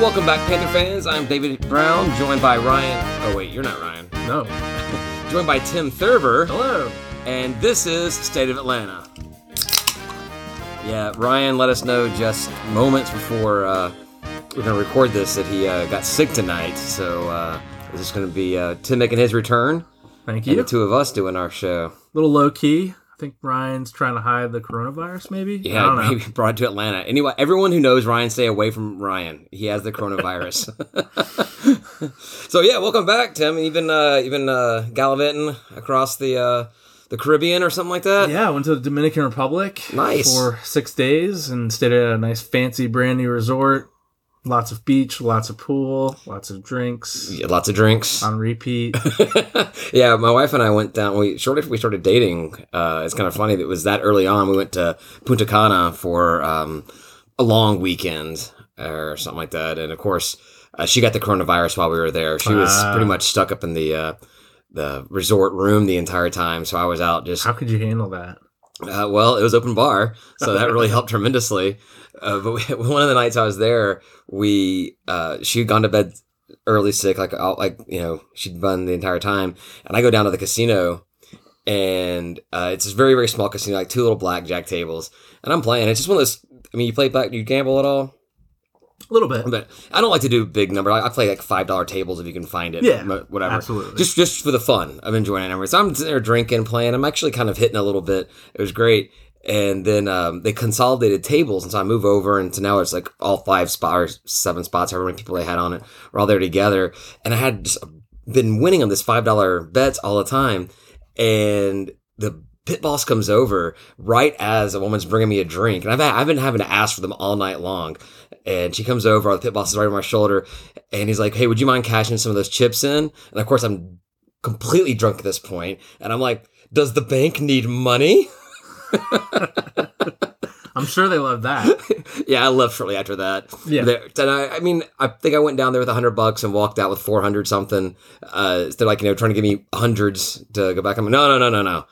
Welcome back, Panther fans. I'm David Brown, joined by Ryan. Oh, wait, you're not Ryan. No. Joined by Tim Thurber, Hello. and this is State of Atlanta. Yeah, Ryan let us know just moments before uh, we're going to record this that he uh, got sick tonight. So uh, this is going to be uh, Tim making his return, Thank and you. the two of us doing our show. little low key. I think Ryan's trying to hide the coronavirus, maybe. I Yeah, don't know. maybe brought to Atlanta. Anyway, everyone who knows Ryan, stay away from Ryan. He has the coronavirus. so yeah, welcome back, Tim. You've been uh, you've been uh, gallivanting across the uh, the Caribbean or something like that. Yeah, I went to the Dominican Republic Nice. for six days and stayed at a nice, fancy, brand new resort. Lots of beach, lots of pool, lots of drinks Yeah, lots of drinks. on repeat. yeah, my wife and I went down. We shortly after we started dating. Uh, it's kind of funny that it was that early on. We went to Punta Cana for um, a long weekend or something like that, and of course, uh, she got the coronavirus while we were there. She was pretty much stuck up in the uh, the resort room the entire time. So I was out just How could you handle that? uh, well, it was open bar, so that really helped tremendously. Uh, but we, one of the nights I was there, we uh, she had gone to bed early sick, like all, like you know she'd run the entire time, and I go down to the casino, and uh, it's this very very small casino, like two little blackjack tables, and I'm playing. It's just one of those. I mean, you play black, you gamble at all, A little bit. but I don't like to do big number. I, I play like five dollar tables if you can find it. Yeah, whatever. absolutely. Just just for the fun of enjoying it. So I'm there drinking, playing. I'm actually kind of hitting a little bit. It was great. And then um, they consolidated tables, and so I move over, and so now it's like all five spots, or seven spots, however many people they had on it, were all there together. And I had just been winning on this five dollar bets all the time, and the pit boss comes over right as a woman's bringing me a drink, and I've I've been having to ask for them all night long. And she comes over, the pit boss is right on my shoulder, and he's like, "Hey, would you mind cashing some of those chips in?" And of course, I'm completely drunk at this point, and I'm like, "Does the bank need money?" I'm sure they love that. yeah, I left shortly after that. Yeah. There- and I, I mean, I think I went down there with hundred bucks and walked out with four hundred something. Uh, they're like, you know, trying to give me hundreds to go back. I'm like, no, no, no, no, no.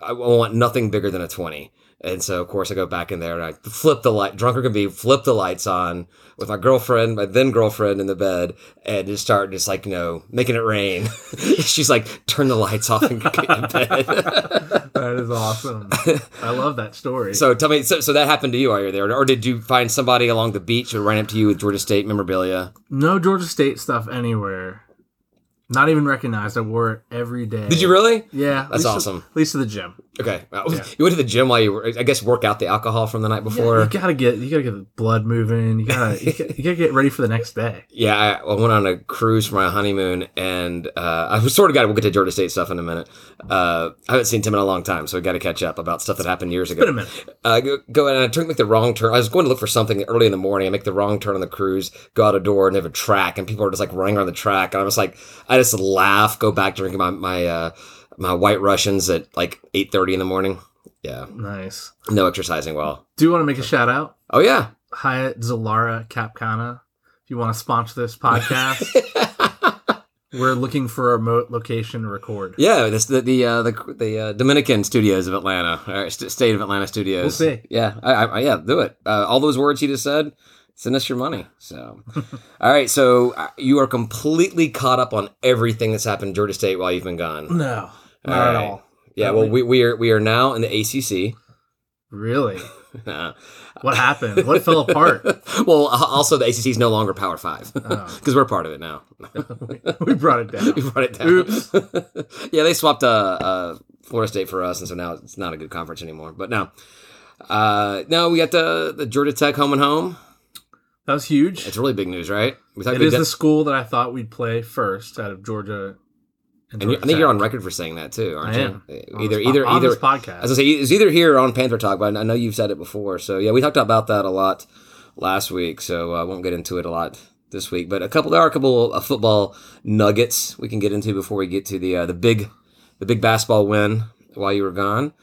I want nothing bigger than a twenty. And so, of course, I go back in there and I flip the light, drunker can be, flip the lights on with my girlfriend, my then girlfriend in the bed, and just start just like, you know, making it rain. She's like, turn the lights off and get in bed. That is awesome. I love that story. So tell me, so, so that happened to you while you were there, or did you find somebody along the beach who ran up to you with Georgia State memorabilia? no Georgia State stuff anywhere. Not even recognized. I wore it every day. Did you really? Yeah. at That's least to- awesome. at least to the gym. Okay, Uh, you went to the gym while you were, I guess, work out the alcohol from the night Yeah, before. you gotta get you gotta get the blood moving. You gotta you gotta, you gotta get ready for the next day. Yeah, I, I went on a cruise for my honeymoon, and uh, I was sort of got. We'll get to Georgia State stuff in a minute. Uh, I haven't seen Tim in a long time, so we got to catch up about stuff that happened years ago. Been a minute. Uh, go, go and I took make the wrong turn. I was going to look for something early in the morning. I make the wrong turn on the cruise, go out a door, and they have a track, and people are just like running around the track. And I was like, I just laugh, go back drinking my my uh, my White Russians at like eight thirty in the morning. Yeah, Nice. no exercising well. Do you want to make a shout out? Oh yeah, Hyatt Zilara Cap Cana. If you want to sponsor this podcast, we're looking for a remote location to record. yeah. This the the uh, the, the uh, Dominican studios of Atlanta, or st- state of Atlanta studios. We'll see. Yeah, I, I, I- yeah, do it. Uh, all those words you just said. Send us your money. So, all right. So uh, you are completely caught up on everything that's happened in Georgia State while you've been gone. No, not All at all. Yeah. Well, we, we are we are now in the ACC. Really? Uh, What happened? What fell apart? well, also the ACC is no longer Power Five because Oh. we're part of it now. we brought it down. we brought it down. Oops. yeah, they swapped uh, uh, Florida State for us, and so now it's not a good conference anymore. But now, uh, no, we got the the Georgia Tech home and home. That was huge. It's really big news, right? It is did- the school that I thought we'd play first out of Georgia. and you, I think you're on record for saying that too, aren't I you? am. On Either po- either on either this podcast. As I say, it's either here or on Panther Talk, but I know you've said it before. So yeah, we talked about that a lot last week, so I won't get into it a lot this week. But a couple, there are a couple of football nuggets we can get into before we get to the uh, the big the big basketball win while you were gone.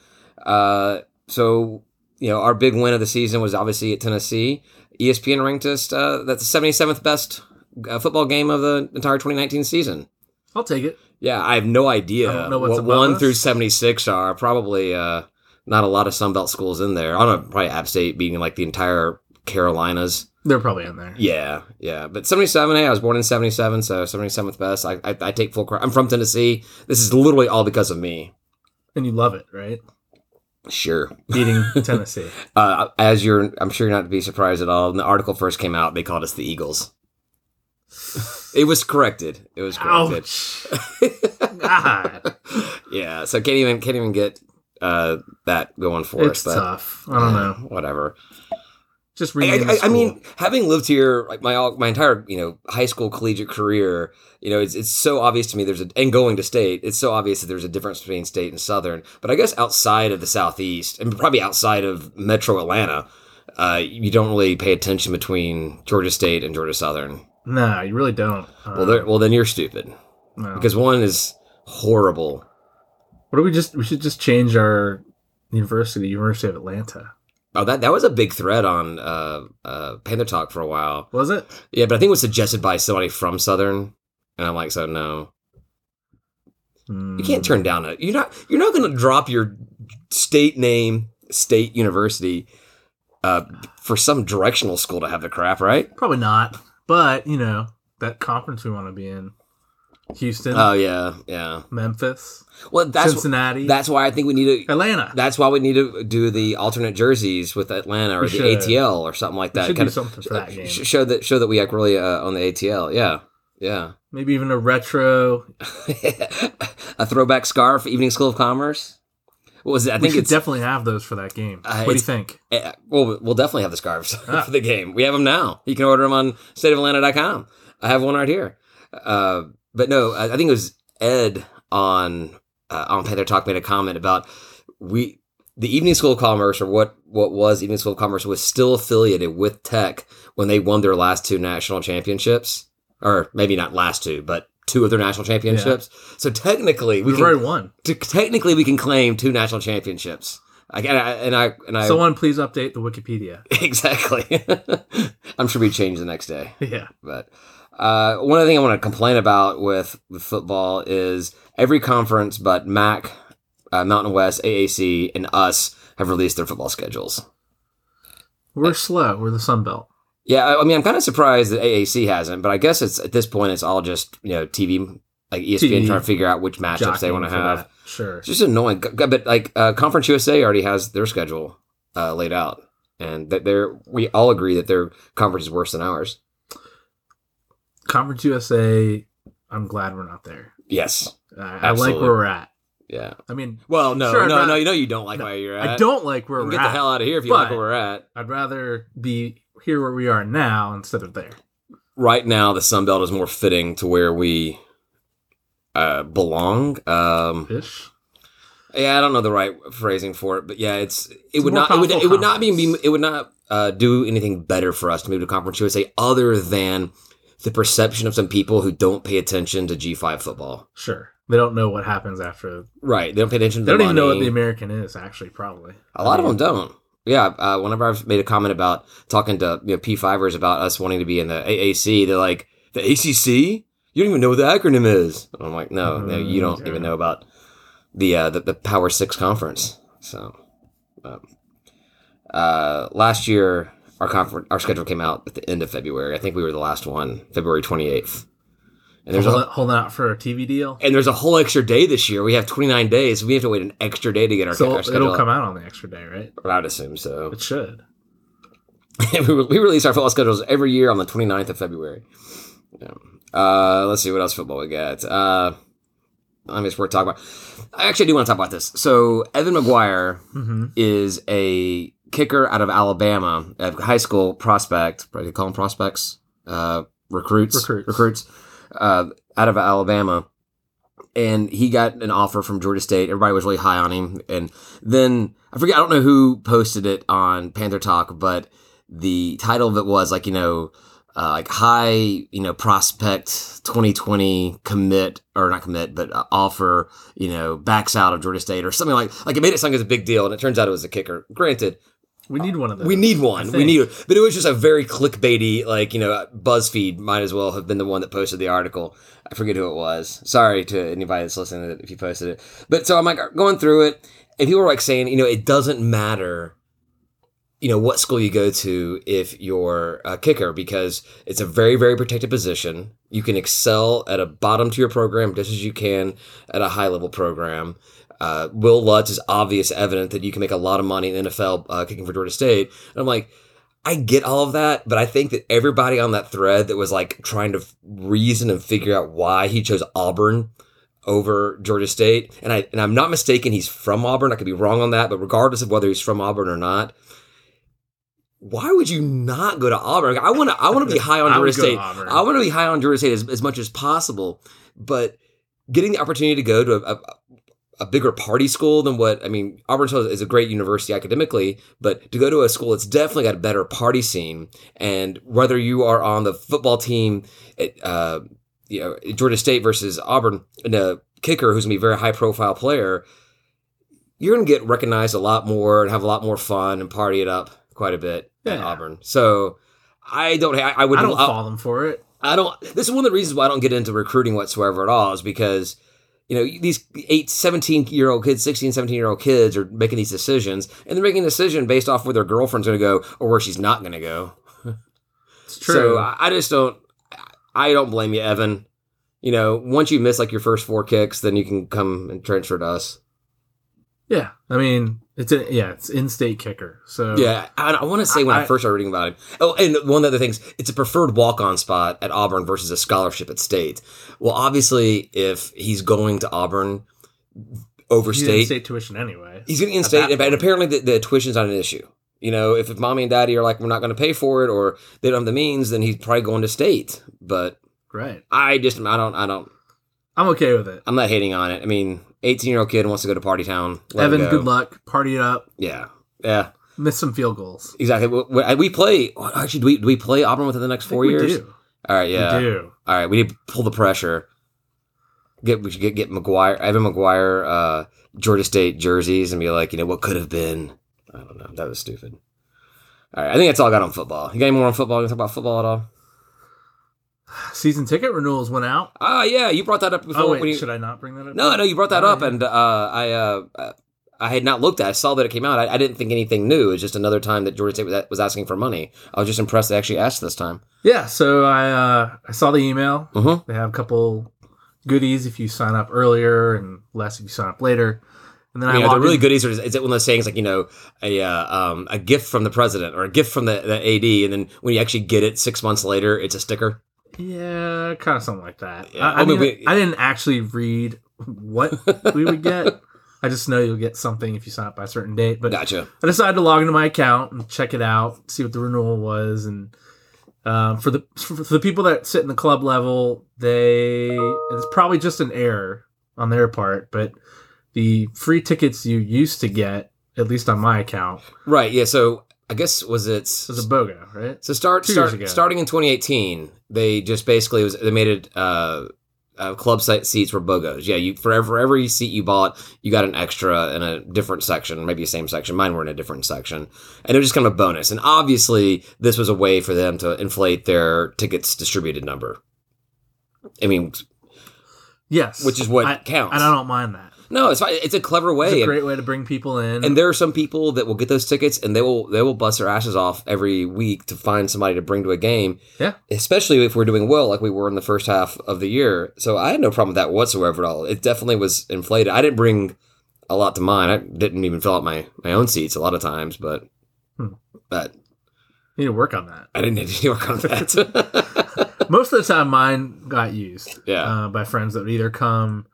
Uh, so you know, our big win of the season was obviously at Tennessee. ESPN ranked us uh, that's the 77th best uh, football game of the entire 2019 season. I'll take it. Yeah, I have no idea I don't know what's what one us. through seventy six are. Probably uh, not a lot of Sunbelt schools in there. I don't know, probably App State being like the entire Carolinas. They're probably in there. Yeah, yeah. But 77, hey, I was born in 77, so 77th best. I, I, I take full credit. I'm from Tennessee. This is literally all because of me. And you love it, right? Sure. Beating Tennessee. Uh, as you're, I'm sure you're not to be surprised at all. When the article first came out, they called us the Eagles. It was corrected. It was corrected. God. yeah, so can't even can't even get uh, that going for It's us. But tough. I don't know. Whatever. Just I, I, I mean, having lived here like my all, my entire you know high school collegiate career, you know, it's it's so obvious to me. There's a and going to state, it's so obvious that there's a difference between state and southern. But I guess outside of the southeast and probably outside of Metro Atlanta, uh, you don't really pay attention between Georgia State and Georgia Southern. no, you really don't. Well, Uh, there- well then you're stupid no. because one is horrible. what do we just? We should just change our university, University of Atlanta. Oh, that that was a big thread on uh, uh, Panther Talk for a while. Was it? Yeah, but I think it was suggested by somebody from Southern, and I'm like, so no. You can't turn down a. You're not. You're not going to drop your state name, state university, uh, for some directional school to have the crap, right? Probably not. But you know that conference we want to be in: Houston, Oh yeah, yeah. Memphis, Well, that's Cincinnati, that's why I think we need to. Atlanta. That's why we need to do the alternate jerseys with Atlanta or We the should. ATL or something like we that. should Kinda- do something for that game. sh- Show that show that we act really uh, on the ATL. Yeah, yeah. Maybe even a retro. a throwback scarf, Evening School of Commerce. What was it? I we think it's definitely have those for that game. Uh, what do you think? Uh, well, we'll definitely have the scarves Ah. for the game. We have them now. You can order them on stateofatlanta.com. I have one right here. Uh, but no, I, I think it was Ed on uh, on Panther Talk made a comment about we the Evening School of Commerce or what what was Evening School of Commerce was still affiliated with Tech when they won their last two national championships, or maybe not last two, but two of their national championships. Yeah. So technically, we We've can, already won. t- technically we can claim two national championships. I, and I and I, and I Someone please update the Wikipedia. exactly. I'm sure we change the next day. Yeah. But uh, one other thing I want to complain about with, with football is every conference but MAC, uh, Mountain West, AAC, and us have released their football schedules. We're slow. We're the Sun Belt. Yeah, I, I mean, I'm kind of surprised that AAC hasn't, but I guess it's at this point it's all just you know TV, like ESPN TV trying to figure out which matchups they want to have. that. Sure. It's just annoying. But like uh, Conference USA already has their schedule uh, laid out, and that they're we all agree that their conference is worse than ours. Conference USA. I'm glad we're not there. Yes. I, I like where we're at. Yeah. I mean, Well, no, Sure, no, ra- no. You know you don't like No, where you're at. I don't like where we're get at. the hell out of here if you like where we're at. I'd rather be here where we are now instead of there. Right now, the Sun Belt is more fitting to where we uh, belong. Um, Ish. yeah, I don't know the right phrasing for it, but yeah, it's it It's would not it would, it would not be it would not uh, do anything better for us to move to Conference USA other than the perception of some people who don't pay attention to G5 football. Sure. They don't know what happens after. Right, they don't pay attention to the. They don't even know what the American is. Actually, probably. A lot of them don't. Yeah, uh, whenever I've made a comment about talking to you know P5ers about us wanting to be in the AAC, they're like, "The ACC? You don't even know what the acronym is." And I'm like, "No, no, you don't Mm, even know about the uh, the, the Power Six conference." So, um, uh, last year our conference our schedule came out at the end of February. I think we were the last one, February 28th. And there's holding, a holding out for a TV deal. and there's a whole extra day this year. We have 29 days. We have to wait an extra day to get our, So our schedule. it'll come out on the extra day, right? I would assume so. It should. we, we release our football schedules every year on the 29th of February. Yeah. Uh, let's see what else football we got. Uh, I mean, it's worth talking about. I actually do want to talk about this. So Evan McGuire Mm-hmm. is a kicker out of Alabama, a high school prospect. Probably call them prospects, uh, recruits, Recruits. recruits, uh, out of Alabama. And he got an offer from Georgia State. Everybody was really high on him. And then I forget, I don't know who posted it on Panther Talk, but the title of it was like, you know, uh, like high, you know, prospect 2020 commit or not commit, but uh, offer, you know, backs out of Georgia State or something like like it made it sound like it was a big deal, and it turns out it was a kicker. Granted, We need one of those. we need one, we need, but it was just a very clickbaity, like you know, BuzzFeed might as well have been the one that posted the article. I forget who it was. Sorry to anybody that's listening to it if you posted it, but so I'm like going through it, and people were like saying, you know, it doesn't matter you know what school you go to if you're a kicker because it's a very very protected position you can excel at a bottom tier program just as you can at a high level program uh, wil lutz is obvious evident that you can make a lot of money in the nfl uh, kicking for georgia state and i'm like i get all of that but i think that everybody on that thread that was like trying to reason and figure out why he chose auburn over Georgia State, and I and I'm not mistaken. He's from Auburn. I could be wrong on that, but regardless of whether he's from Auburn or not, why would you not go to Auburn? I want to. I want to be high on Georgia State. I want to be high on Georgia State as, as much as possible, but getting the opportunity to go to a, a, a bigger party school than what I mean, Auburn is a great university academically, but to go to a school that's definitely got a better party scene, and whether you are on the football team, at, uh, you know, Georgia State versus Auburn, and a kicker who's gonna be a very high profile player, you're gonna get recognized a lot more and have a lot more fun and party it up quite a bit at Auburn. So I don't. I, I would. I don't I- fault them for it. I don't. This is one of the reasons why I don't get into recruiting whatsoever at all, is because you know these eight, 17 year old kids, 16, 17 year old kids are making these decisions, and they're making a decision based off where their girlfriend's going to go or where she's not going to go. It's true. So I just don't. I don't blame you, Evan. You know, once you miss like your first four kicks, then you can come and transfer to us. Yeah, I mean, it's a yeah, it's in-state kicker. So Yeah, I, I want to say when I, I- first started reading about it. Oh, and one of the other things, it's a preferred walk-on spot at Auburn versus a scholarship at State. Well, obviously, if he's going to Auburn over he's State, in-state tuition anyway. he's going to in-state, that and, apparently the, the tuition's not an issue. You know, if, if mommy and daddy are like, we're not going to pay for it, or they don't have the means, then he's probably going to State. But Right. I just, I don't, I don't, I'm okay with it. I'm not hating on it. I mean, 18 year old kid wants to go to Party Town. Evan, go. good luck. Party it up. Yeah, yeah. Miss some field goals. Exactly. We, we- we play. Actually, do we, do we play Auburn within the next four years? do. All right, yeah. We do. All right, we need to pull the pressure. Get we should get get McGuire, Evan McGuire, uh, Georgia State jerseys, and be like, you know, what could have been. I don't know. That was stupid. All right, I think that's all I got on football. You got any more on football? You talk about football at all? Season ticket renewals went out. Ah, yeah, you brought that up before. Oh wait, you- should I not bring that up? no, no, you brought that Oh, up, yeah. and uh, I uh, I had not looked at. it. I saw that it came out. I, I didn't think anything new. It's just another time that Georgia State was, asking for money. I was just impressed they actually asked this time. Yeah, so I uh, I saw the email. Mhm. They have a couple goodies if you sign up earlier and less if you sign up later. And then I, know, the really goodies are is it one of those sayings like you know a uh, um, a gift from the president or a gift from the, the AD, and then when you actually get it six months later, it's a sticker. Yeah, kind of something like that. Yeah, I, I, mean, we- I didn't actually read what we would get. I just know you'll get something if you sign up by a certain date. But Gotcha. I decided to log into my account and check it out, see what the renewal was, and um, for the for the people that sit in the club level, they it's probably just an error on their part, but the free tickets you used to get, at least on my account, Right. Yeah. So I guess was it was a BOGO, right? so start start starting in 2018. They just basically was they made it uh, uh, club site seats were bogos. Yeah. You for every, for every seat you bought, you got an extra in a different section, maybe the same section. Mine were in a different section, and it was just kind of a bonus. And obviously, this was a way for them to inflate their tickets distributed number. I mean, Yes, which is what I, counts. and I don't mind that. No, it's fine. It's a clever way. It's a and- great way to bring people in. and there are some people that will get those tickets and they will they will bust their asses off every week to find somebody to bring to a game. Yeah. Especially if we're doing well like we were in the first half of the year. So I had no problem with that whatsoever at all. It definitely was inflated. I didn't bring a lot to mine. I didn't even fill out my, my own seats a lot of times, but Hmm. but need to work on that. I didn't need to work on that. Most of the time, mine got used. Yeah. uh, by friends that would either come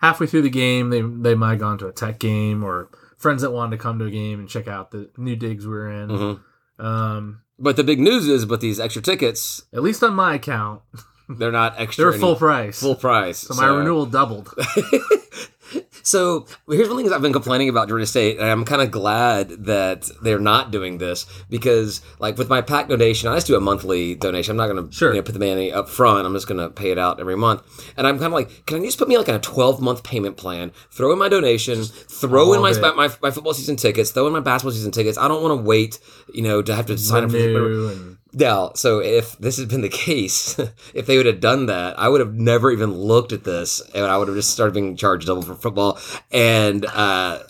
halfway through the game. They they might have gone to a tech game, or friends that wanted to come to a game and check out the new digs we were in. Mhm. Um, But the big news is but these extra tickets, at least on my account, they're not extra they're full price. full price. so my renewal doubled. so here's one thing I've been complaining about Georgia State, and I'm kind of glad that they're not doing this because, like, with my pack donation, I just do a monthly donation. I'm not going to Sure. you know, put the money up front. I'm just going to pay it out every month. And I'm kind of like, can you just put me like on a 12 month payment plan? Throw in my donation, throw in my, my my football season tickets, throw in my basketball season tickets. I don't want to wait, you know, to have to sign up for. And Yeah, so if this had been the case, if they would have done that, I would have never even looked at this, and I would have just started being charged double for football. And uh,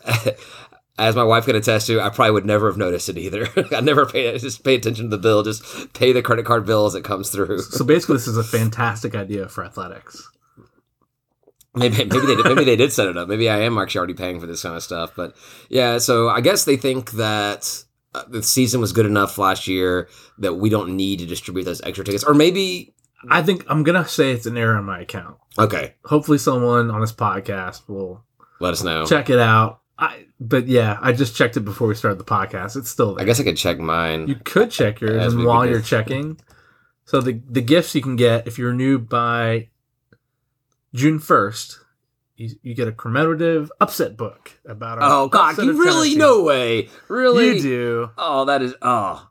as my wife can attest to, I probably would never have noticed it either. I never pay just pay attention to the bill, just pay the credit card bill as it comes through. So basically, this is a fantastic idea for athletics. Maybe maybe they did, maybe they did set it up. Maybe I am actually already paying for this kind of stuff. But yeah, so I guess they think that uh, the season was good enough last year that we don't need to distribute those extra tickets, or maybe I think I'm gonna say it's an error on my account. okay, Hopefully, someone on this podcast will let us know. check it out. I, but yeah, I just checked it before we started the podcast. It's still there. I guess I could check mine. You could check yours, As and while you're checking, so the the gifts you can get if you're new by June first, you, you get a commemorative upset book about our oh God, you really? Tennessee. No way. Really? You do. Oh, that is. Oh,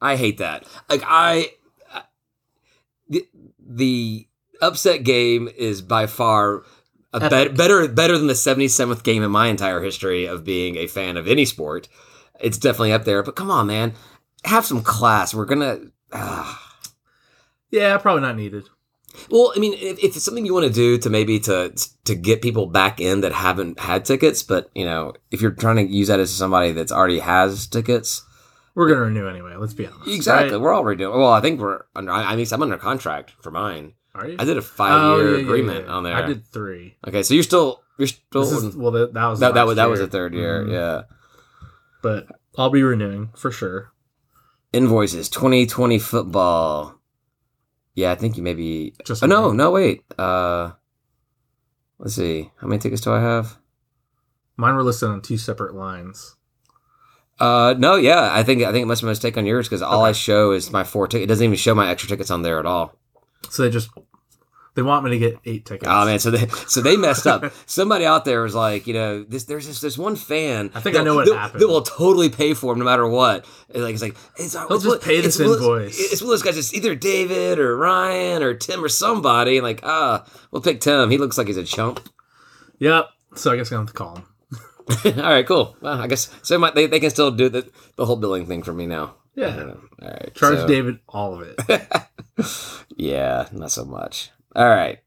I hate that. Like I, I- the the upset game is by far a bet, better better than the seventy seventh game in my entire history of being a fan of any sport. It's definitely up there. But come on, man, have some class. We're gonna. ah. Yeah, probably not needed. Well, I mean, if, if it's something you want to do to maybe to to get people back in that haven't had tickets, but you know, if you're trying to use that as somebody that's already has tickets, We're gonna renew anyway. Let's be honest. Exactly. right? We're already doing. Well, I think we're under. I I mean, I'm under contract for mine. Are you? I did a five year yeah, yeah, agreement yeah. on there. I did three. Okay, so you're still you're still is, well, that, that was that that was that was the third year. Mhm. Yeah. But I'll be renewing for sure. Invoices 2020 football. Yeah, I think you maybe. Just Oh no, no wait. Uh, let's see. How many tickets do I have? Mine were listed on two separate lines. Uh, no, yeah. I think I think it must be a mistake on yours because all Okay. I show is my four tickets. It doesn't even show my extra tickets on there at all. So they just they want me to get eight tickets. Oh man, so they so they messed up. Somebody out there was like, you know, this there's this there's one fan. I think I know what that, happened. That will totally pay for him no matter what. And like it's like it's, He'll it's just pay this it's invoice. It's one of those guys. It's either David or Ryan or Tim or somebody. And like, ah, we'll pick Tim. He looks like he's a chump. Yep. So I guess I'm gonna have to call him. All right, cool. Well, I guess so. My, they they can still do the the whole billing thing for me now. Yeah. All right. Charge so- David all of it. Yeah, not so much. All right.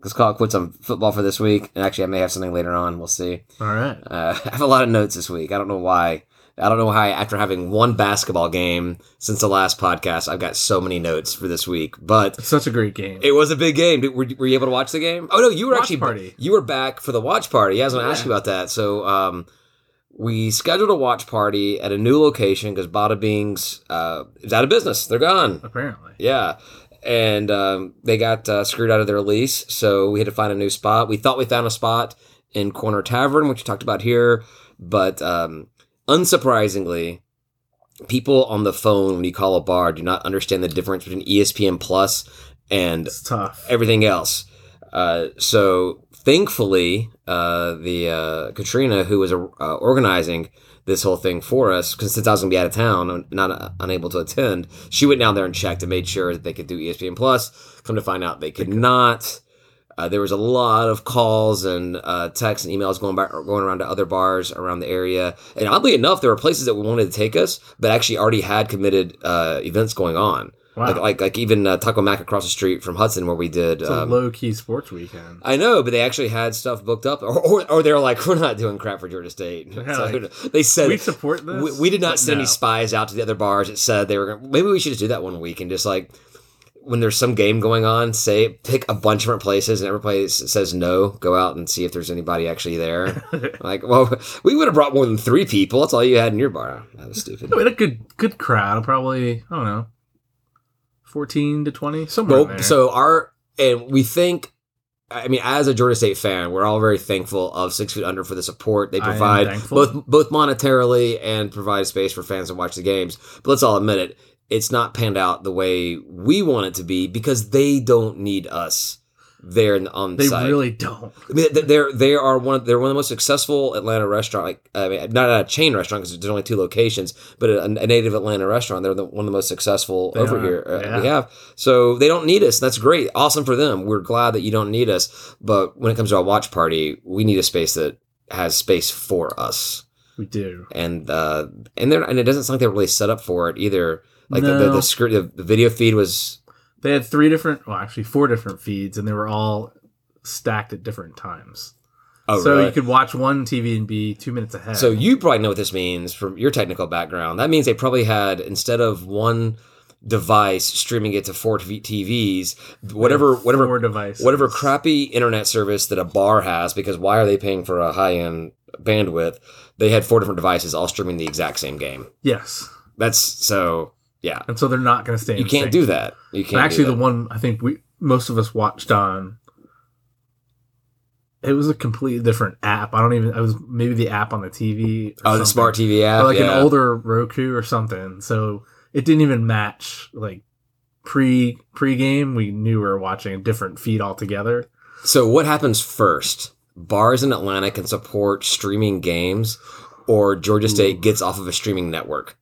Let's call it quits on football for this week. And actually, I may have something later on. We'll see. All right. Uh, I have a lot of notes this week. I don't know why. I don't know why. After having one basketball game since the last podcast, I've got so many notes for this week. But It's such a great game. it was a big game. Were, were you able to watch the game? Oh no, you were Watch actually party. you were back for the watch party. Yeah, I was going to ask you about that. So um, we scheduled a watch party at a new location because Bada Bing's uh, is out of business. They're gone. Apparently. Yeah. And um, they got uh, screwed out of their lease, so we had to find a new spot. We thought we found a spot in Corner Tavern, which we talked about here, but um, unsurprisingly, people on the phone when you call a bar do not understand the difference between ESPN Plus and everything else. Uh, so thankfully, uh, the uh, Katrina, who was uh, organizing this whole thing for us, because since I was gonna be out of town not uh, unable to attend, she went down there and checked and made sure that they could do ESPN Plus. Come to find out, they could not. Uh, there was a lot of calls and uh, texts and emails going back, going around to other bars around the area. And oddly enough, there were places that wanted to take us, but actually already had committed uh, events going on. Wow. Like, like, like even uh, Taco Mac across the street from Hudson, where we did. it's a Um, low key sports weekend. I know, but they actually had stuff booked up, or, or, or they were like, "We're not doing crap for Georgia State." Yeah, So, like, they said we support this. we, we did not send no. any spies out to the other bars. It said they were. Gonna, maybe we should just do that one week and just like when there's some game going on, say pick a bunch of different places, and every place says no. Go out and see if there's anybody actually there. like, well, we would have brought more than three people. That's all you had in your bar. That was stupid. we had a good good crowd. Probably I don't know, fourteen to twenty somewhere. in there. so our and we think. I mean, as a Georgia State fan, we're all very thankful of Six Feet Under for the support they provide, both both monetarily and provide space for fans to watch the games. But let's all admit it, it's not panned out the way we want it to be because they don't need us there in the, on they site. really don't. I mean, they're they are one of, they're one of the most successful Atlanta restaurant. Like I mean, not a chain restaurant because there's only two locations, but a, a native Atlanta restaurant. They're the, one of the most successful They over are, here uh, yeah. we have. So they don't need us. That's great, awesome for them. We're glad that you don't need us. But when it comes to a watch party, we need a space that has space for us. We do. And uh, and they're and it doesn't sound like they're really set up for it either. Like the, the, No. the, scr- the the video feed was They had three different, well, actually four different feeds, and they were all stacked at different times. Oh, so really? you could watch one TV and be two minutes ahead. So you probably know what this means from your technical background. That means they probably had instead of one device streaming it to four TVs, whatever whatever four devices. whatever crappy internet service that a bar has because why are they paying for a high-end bandwidth? They had four different devices all streaming the exact same game. Yes, That's so yeah. and so they're not going to stay. in You can't do that. You can't actually, do the one I think we most of us watched on. It was a completely different app. I don't even. It was maybe the app on the TV. or Oh, the smart TV app. or like yeah. an older Roku or something. So it didn't even match like pre pre game. We knew we were watching a different feed altogether. So what happens first? Bars in Atlanta can support streaming games, or Georgia State Ooh. gets off of a streaming network.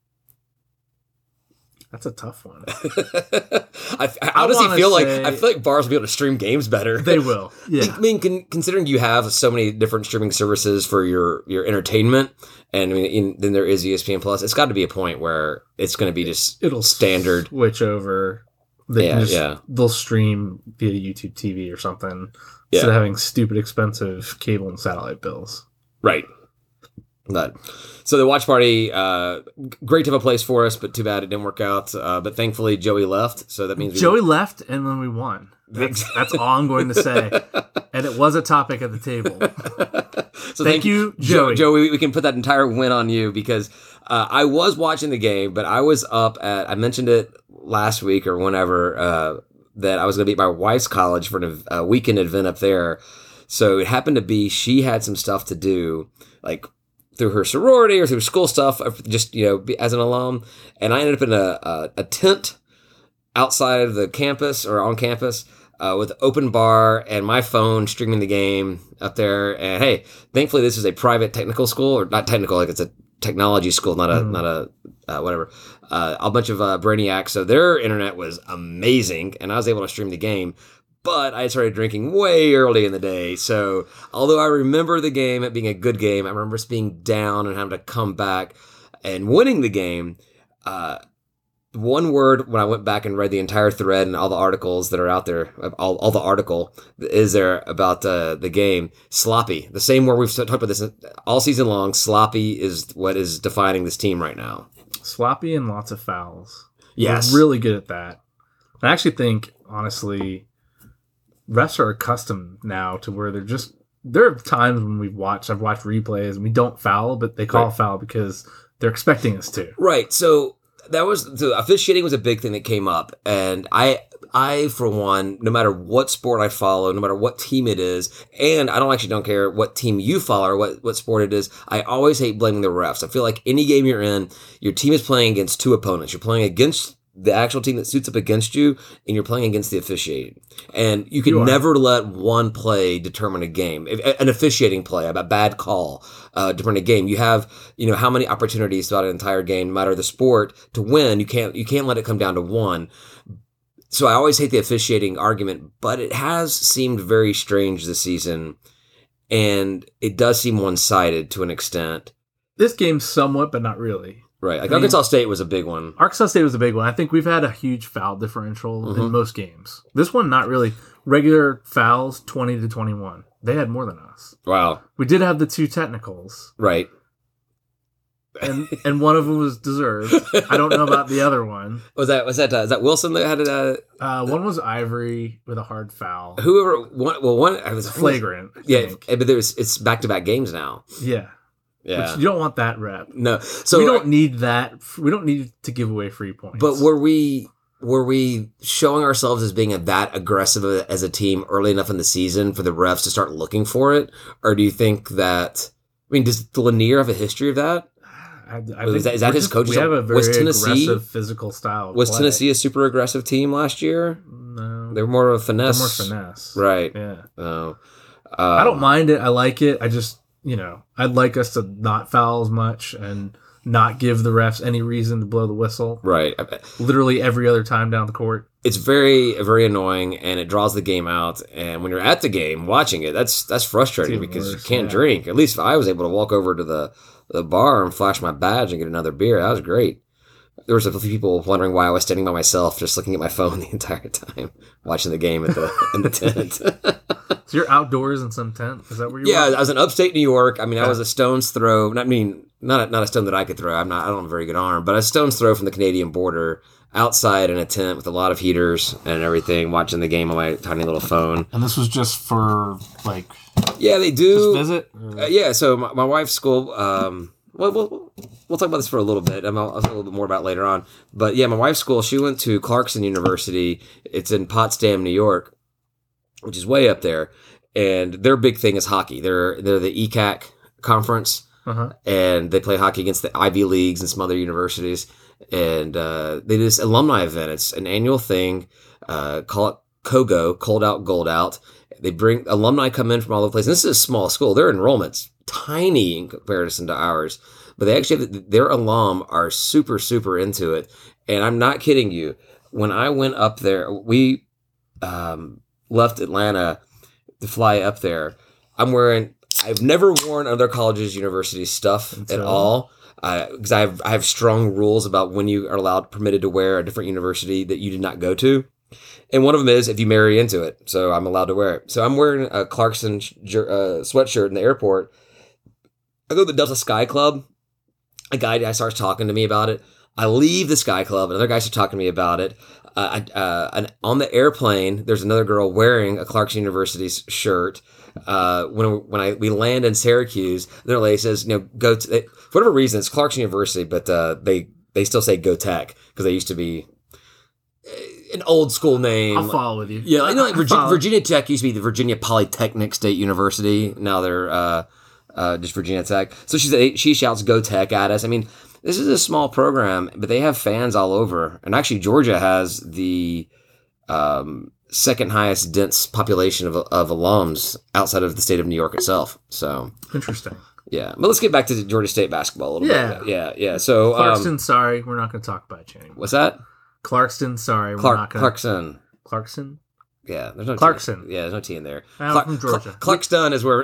That's a tough one. I, how does he feel like? I feel like bars will be able to stream games better. They will. Yeah. I mean, con- considering you have so many different streaming services for your your entertainment, and I mean, in, then there is ESPN Plus. It's got to be a point where it's going to be just It'll standard. switch over. They yeah, just, yeah. They'll stream via YouTube TV or something Yeah. instead of having stupid expensive cable and satellite bills. Right. But so the watch party, uh, great to have a place for us, but too bad it didn't work out. Uh, but thankfully Joey left, so that means we, Joey left and then we won. That's, that's all I'm going to say. And it was a topic at the table. so Thank you, Jo- Joey. Joey. We can put that entire win on you because uh, I was watching the game, but I was up at. I mentioned it last week or whenever uh, that I was going to be at my wife's college for an, a weekend event up there. So it happened to be she had some stuff to do, like through her sorority or through school stuff, just you know as an alum. And I ended up in a, a, a tent outside of the campus or on campus uh, with open bar and my phone streaming the game up there. And hey, thankfully this is a private technical school or not technical, like it's a technology school, not a Mm. not a uh, whatever. Uh, a bunch of uh, brainiacs, so their internet was amazing, and I was able to stream the game. But I started drinking way early in the day, so although I remember the game it being a good game, I remember us being down and having to come back and winning the game. Uh, one word when I went back and read the entire thread and all the articles that are out there, all, all the article is there about uh, the game, sloppy. The same word we've talked about this all season long. Sloppy is what is defining this team right now. Sloppy and lots of fouls. Yes, We're really good at that. I actually think, honestly, refs are accustomed now to where they're just. There are times when we've watched, I've watched replays, and we don't foul, but they call Right. foul because they're expecting us to. Right. So that was the officiating was a big thing that came up, and I, I for one, no matter what sport I follow, no matter what team it is, and I don't actually don't care what team you follow or what what sport it is. I always hate blaming the refs. I feel like any game you're in, your team is playing against two opponents. You're playing against the actual team that suits up against you, and you're playing against the officiating. And you can You never let one play determine a game. If- An officiating play, a bad call, uh, determine a game. You have, you know, how many opportunities throughout an entire game, no matter the sport, to win. You can't, you can't let it come down to one. So I always hate the officiating argument, but it has seemed very strange this season, and it does seem one-sided to an extent. This game, somewhat, but not really. Right, like I mean- Arkansas State was a big one. Arkansas State was a big one. I think we've had a huge foul differential Mhm. in most games. This one, not really. Regular fouls, 20 to 21. They had more than us. Wow, We did have the two technicals, right. and and one of them was deserved. I don't know about the other one. Was that was that uh, is that Wilson that had it? Uh, Uh, one was Ivory with a hard foul, whoever one? Well, one I was flagrant. I Yeah, but there's it's back to back games now. yeah. Yeah, Which you don't want that rep. no. So we don't need that. We don't need to give away free points. But were we were we showing ourselves as being a, that aggressive as a team early enough in the season for the refs to start looking for it, or do you think that? I mean, does Lanier have a history of that? I, I Is that- is that his coach's- We have a very was Tennessee- aggressive physical style. Was play. Tennessee a super aggressive team last year? No, They were more of a they're finesse, more finesse. right? Yeah. Oh, I don't Um, mind it. I like it. I just, you know, I'd like us to not foul as much and not give the refs any reason to blow the whistle. Right. Literally every other time down the court. It's very very annoying, and it draws the game out. And when you're at the game watching it, that's that's frustrating because you can't yeah. drink. At least I was able to walk over to the the bar and flash my badge and get another beer. That was great. There was a few people wondering why I was standing by myself, just looking at my phone the entire time, watching the game at the in the tent. So you're outdoors in some tent. Is that where you? yeah, were? I was in upstate New York. I mean, I was a stone's throw. Not I mean, not a, not a stone that I could throw. I'm not. I don't have a very good arm, but a stone's throw from the Canadian border, outside in a tent with a lot of heaters and everything, watching the game on my tiny little phone. And this was just for like Yeah, they just do. visit. Uh, yeah, so my, my wife's school. Um, well, we'll we'll talk about this for a little bit. Um, I'll, I'll talk a little bit more about it later on. But yeah, my wife's school. She went to Clarkson University. It's in Potsdam, New York, which is way up there. And their big thing is hockey. They're they're the ECAC conference, Uh-huh. and they play hockey against the Ivy leagues and some other universities. And uh, they do this alumni event. It's an annual thing. Uh, call it KOGO, Cold Out, Gold Out. They bring alumni come in from all over the place. And this is a small school. Their enrollment's tiny in comparison to ours, but they actually have, their alum are super super into it. And I'm not kidding you. When I went up there, we um, left Atlanta to fly up there. I'm wearing. I've never worn other colleges, universities stuff at Until- all because I have I have strong rules about when you are allowed permitted to wear a different university that you did not go to, and one of them is if you marry into it. So I'm allowed to wear it. So I'm wearing a Clarkson uh, sweatshirt in the airport. I go to the Delta Sky Club. A guy starts talking to me about it. I leave the Sky Club. Another guy starts talking to me about it. Uh, uh, and on the airplane, there's another girl wearing a Clarkson University's shirt. Uh, when when I we land in Syracuse, their lady says, you know, go to for whatever reason it's Clarkson University, but uh, they they still say Go Tech because they used to be an old school name. I'll follow with you. Yeah, I know like I'll Virginia, Tech used to be the Virginia Polytechnic State University. Now they're uh, uh, just Virginia Tech. So she she shouts "Go Tech" at us. I mean, this is a small program, but they have fans all over. And actually, Georgia has the um, second highest dense population of, of alums outside of the state of New York itself. So Interesting. yeah, but let's get back to Georgia State basketball a little Yeah. bit. Yeah, yeah. yeah. So Clarkston, um, sorry, we're not going to talk about it anymore. what's that? Clarkston, sorry, we're Clark to. Clarkson. Clarkson? Yeah, there's no T. Clarkson. Yeah, there's no T in there. I'm Clark- from Georgia. Clark- Clarkston is where.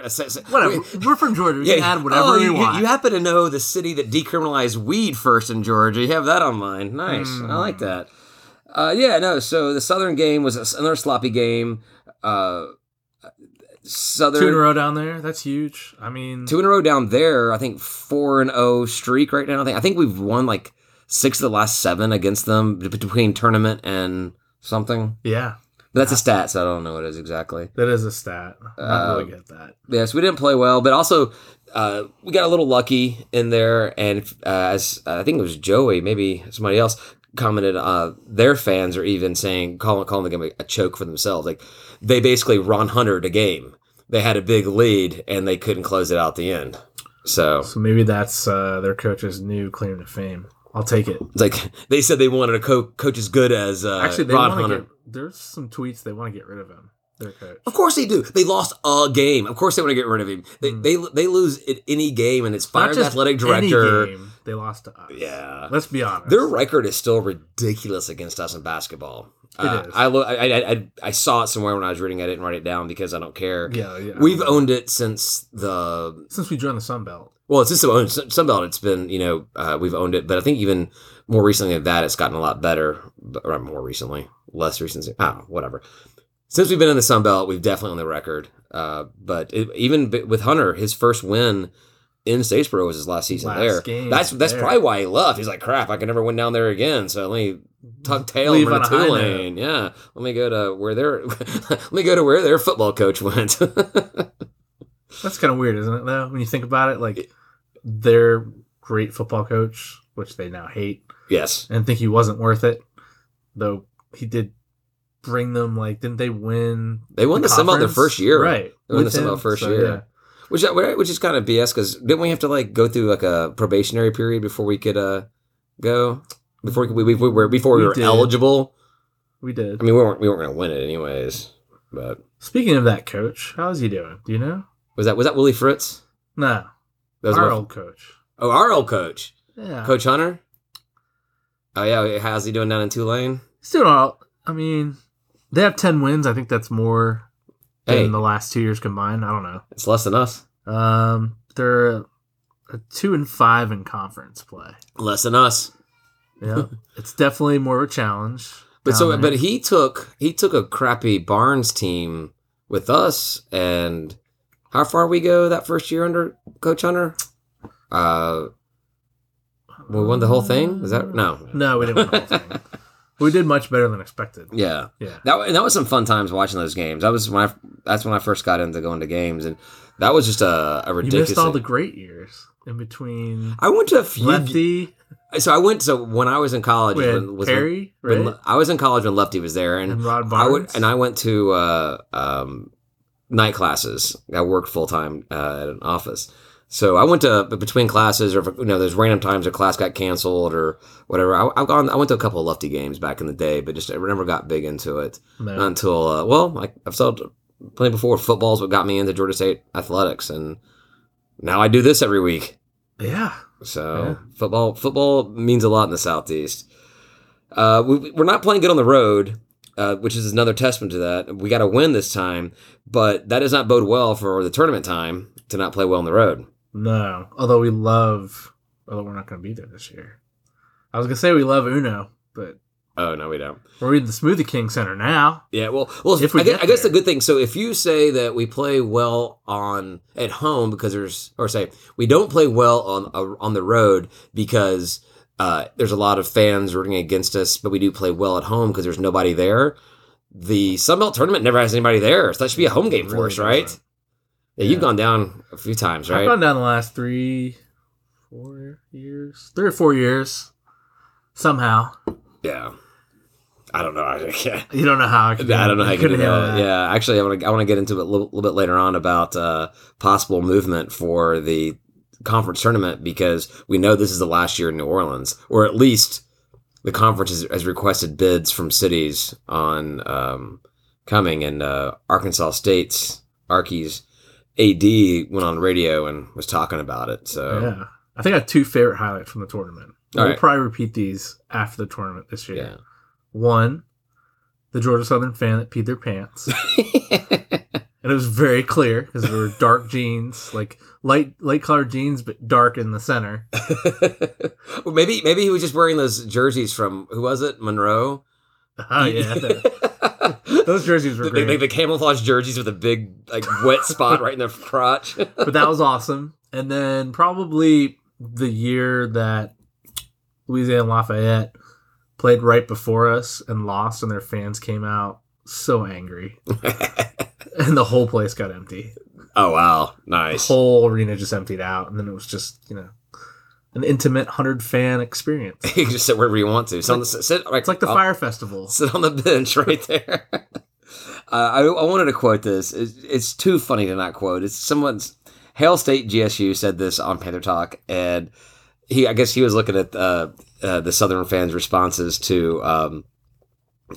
Whatever. We're from Georgia. We can add whatever oh, we you, want. You happen to know the city that decriminalized weed first in Georgia. You have that on mind. Nice. I like Hmm. that. Uh, yeah, no. So the Southern game was another sloppy game. Uh, Southern Two in a row down there. That's huge. I mean, two in a row down there. I think four and zero streak right now. I think I think we've won like six of the last seven against them between tournament and something. yeah, But that's a stat, so I don't know what it is exactly. that is a stat. I Uh, really get that. Yes, we didn't play well, but also uh, we got a little lucky in there. And uh, as I think it was Joey, maybe somebody else commented, uh, their fans are even saying calling calling the game a, choke for themselves. Like they basically Ron Hunter a game. They had a big lead and they couldn't close it out the end. So So maybe that's uh, their coach's new claim to fame. I'll take it. it's like they said they wanted a co- coach as good as uh, Actually, they to Hunter. get. There's some tweets they want to get rid of him. Their coach. Of course they do. They lost a game. Of course they want to get rid of him. They they, they lose any game, and it's fired athletic director. they lost to us. Yeah. Let's be honest. Their record is still ridiculous against us in basketball. It Uh, is. I, lo- I, I I I saw it somewhere when I was reading. I didn't write it down because I don't care. yeah, yeah. We've owned it since the since we joined the Sun Belt. Well, it's just owned Sunbelt. It's been you know uh, we've owned it, but I think even more recently than that, it's gotten a lot better. Or more recently, less recently. Ah, whatever. Since we've been in the Sun Belt, we've definitely on the record. Uh, but it, even b- with Hunter, his first win in Statesboro was his last season Last there. game that's that's there. probably why he left. He's like, crap, I can never win down there again. So let me tuck tail Leave over on to a high Yeah, let me go to where their let me go to where their football coach went. That's kind of weird, isn't it? Though, when you think about it, like their great football coach, which they now hate yes, and think he wasn't worth it, though he did bring them. Like, didn't they win? they won the, Sun Belt their first year. right? They won the with him, first so, year. yeah. Which which is kind of BS because didn't we have to like go through like a probationary period before we could uh go before we, we, we were before we, We were did. eligible. We did. I mean, we weren't we weren't gonna win it anyways. But Speaking of that coach, how's he doing? Do you know? was that was that Willie Fritz? No, That was our my- old coach. oh our old coach, Yeah, Coach Hunter. Oh yeah, how's he doing down in Tulane? He's doing all. I mean, they have ten wins. I think that's more Hey, than the last two years combined. I don't know. it's less than us. Um, they're a two and five in conference play. Less than us. Yeah, it's definitely more of a challenge. But so, down but he took he took a crappy Barnes team with us, and how far we go that first year under Coach Hunter? Uh, we won the whole thing. Is that no? no, we didn't win the whole thing. we did much better than expected. Yeah, Yeah, that and that was some fun times watching those games. That was when I that's when I first got into going to games, and that was just a, a you missed all the great years in between. I went to a few. Lefty, So I went. So when I was in college, when, was Perry, when, right? when I was in college when Lefty was there, and and Rod I Barnes. would, and I went to uh, um, night classes. I worked full time uh, at an office, so I went to between classes, or you know, there's random times a class got canceled or whatever. I, I've gone. I went to a couple of lefty games back in the day, but just I never got big into it No. until uh, well, like I've said plenty before. Football's what got me into Georgia State athletics, and now I do this every week. yeah, So Yeah. football football means a lot in the southeast. Uh, we, we're not playing good on the road, uh, which is another testament to that. We got to win this time, but that does not bode well for the tournament time to not play well on the road. no. Although we love, although we're not going to be there this year. I was going to say we love Uno, but Oh no, we don't. we're in the Smoothie King Center now. Yeah, well, well, If we I, guess, I guess the good thing. So if you say that we play well on at home because there's, or say we don't play well on uh, on the road because uh, there's a lot of fans rooting against us, but we do play well at home because there's nobody there. The Sunbelt tournament never has anybody there, so that should be a home game for Really us, right? doesn't. Yeah, you've Yeah. gone down a few times, right? I've gone down the last three, four years, three or four years. Somehow, yeah. I don't know. I can't. you don't know how. I, I don't know how you can do handle that. Yeah, actually, I want to I want to get into it a little, little bit later on about uh, possible movement for the conference tournament because we know this is the last year in New Orleans, or at least the conference has, has requested bids from cities on um, coming. And uh, Arkansas State's Arky's AD went on radio and was talking about it. So Yeah, I think I have two favorite highlights from the tournament. All we'll right. probably repeat these after the tournament this year. yeah. One, the Georgia Southern fan that peed their pants. And it was very clear because they were dark jeans, like light light colored jeans, but dark in the center. well, maybe maybe he was just wearing those jerseys from who was it Monroe. Oh yeah, the- those jerseys were the, great. the camouflage jerseys with a big like wet spot right in the crotch. but that was awesome. And then probably the year that Louisiana Lafayette played right before us and lost, and their fans came out so angry, and the whole place got empty. oh wow, The nice. whole arena just emptied out, and then it was just you know an intimate hundred fan experience. you can just sit wherever you want to. Sit, on the, sit It's like the I'll- fire festival. Sit on the bench right there. uh, I, I wanted to quote this. It's, it's too funny to not quote. It's someone's Hail State GSU said this on Panther Talk, and he I guess he was looking at uh, uh, the Southern fans' responses to um,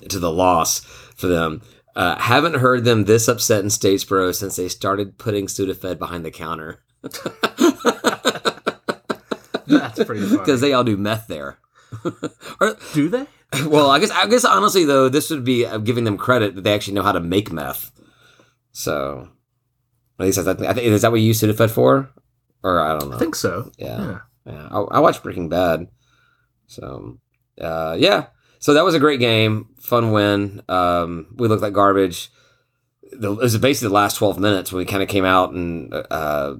to the loss for them. Uh, haven't heard them this upset in Statesboro since they started putting Sudafed behind the counter That's pretty funny. because they all do meth there. or, Do they? well, I guess I guess honestly though, this would be uh, giving them credit that they actually know how to make meth. So, at least I think, I think is that what you use Sudafed for, or I don't know. I think so. yeah, yeah. I, I watched Breaking Bad, so uh, yeah. So that was a great game, fun win. Um, we looked like garbage. The, it was basically the last twelve minutes when we kind of came out and uh,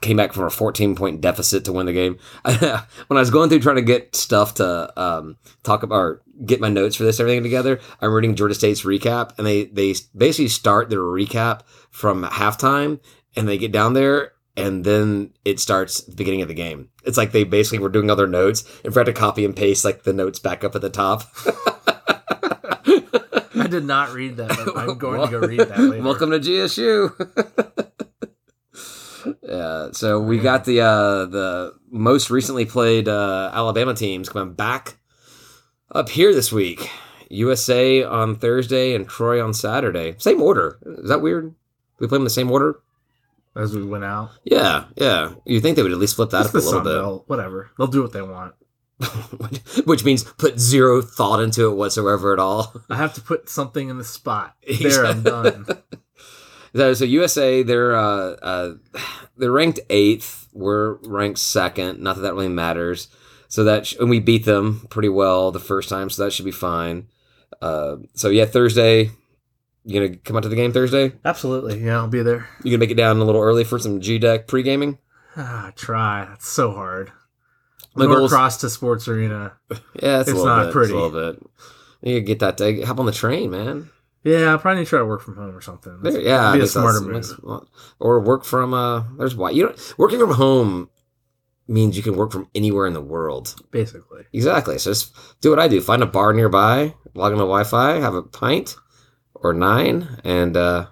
came back from a fourteen point deficit to win the game. when I was going through trying to get stuff to um, talk about or get my notes for this everything together, I'm reading Georgia State's recap, and they they basically start their recap from halftime, and they get down there, and then it starts at the beginning of the game. It's like they basically were doing other notes and forgot to copy and paste like the notes back up at the top. I did not read that, but I'm going to go read that later. Welcome to GSU. yeah, so we got the uh, the most recently played uh, Alabama teams coming back up here this week. USA on Thursday and Troy on Saturday. Same order. Is that weird? We play them in the same order? As we went out. Yeah, yeah. You think they would at least flip that It's up a little bit. Belt, whatever. They'll do what they want. which means put zero thought into it whatsoever at all. I have to put something in the spot. There, I'm done. So, so USA, they're uh, uh, they're ranked eighth. We're ranked second. Not that that really matters. So that sh- and we beat them pretty well the first time, so that should be fine. Uh, so yeah, Thursday. You gonna come out to the game Thursday? Absolutely. Yeah, I'll be there. You gonna make it down a little early for some G deck pre gaming? Ah, try. That's so hard. My Norcross to Sports Arena. Yeah, it's, a It's little not bit, pretty. It's a little bit. You get that. Day. Hop on the train, man. Yeah, I'll probably need to try to work from home or something. There, yeah, be a smarter move. or work from. Uh, there's why you don't working from home means you can work from anywhere in the world. Basically. Exactly. So just do what I do. Find a bar nearby, log into Wi-Fi, have a pint or nine, and uh,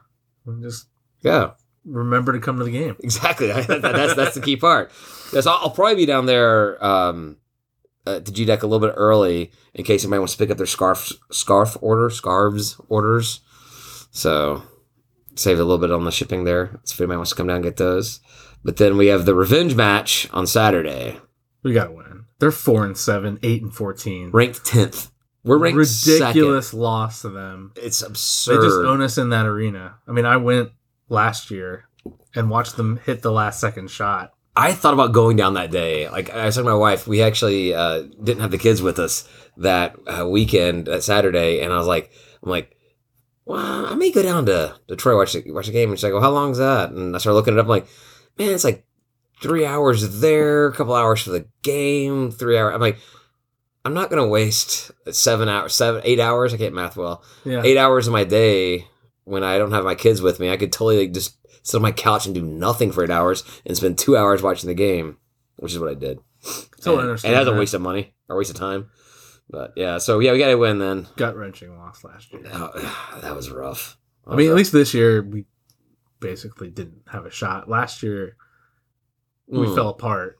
Just go. remember to come to the game. Exactly. That- that's that's the key part. Yes, I'll, I'll probably be down there um, uh, to G Deck a little bit early in case anybody wants to pick up their scarf scarf order scarves orders. So save a little bit on the shipping there. So if anybody wants to come down and get those. But then we have the revenge match on Saturday, We gotta win. They're four and seven, eight and fourteen. ranked tenth. We're ranked ridiculous loss to them. It's absurd. They just own us in that arena. I mean, I went last year and watched them hit the last second shot. I thought about going down that day. Like I was talking to my wife, we actually uh, didn't have the kids with us that uh, weekend, that Saturday, and I was like, I'm like, well, I may go down to Detroit watch the, watch the game. And she's like, well, how long's that? And I started looking it up. I'm like, man, it's like three hours there, a couple hours for the game, three hours. I'm like, I'm not gonna waste seven hours, seven, eight hours. I can't math well. Yeah. Eight hours of my day when I don't have my kids with me. I could totally like, just sit on my couch and do nothing for eight hours and spend two hours watching the game, which is what I did. So and, and that was a waste of money or waste of time. But yeah, so yeah, we got to win then. Gut wrenching loss last year. Oh, that was rough. I mean, at least this year we basically didn't have a shot. Last year we Mm. fell apart,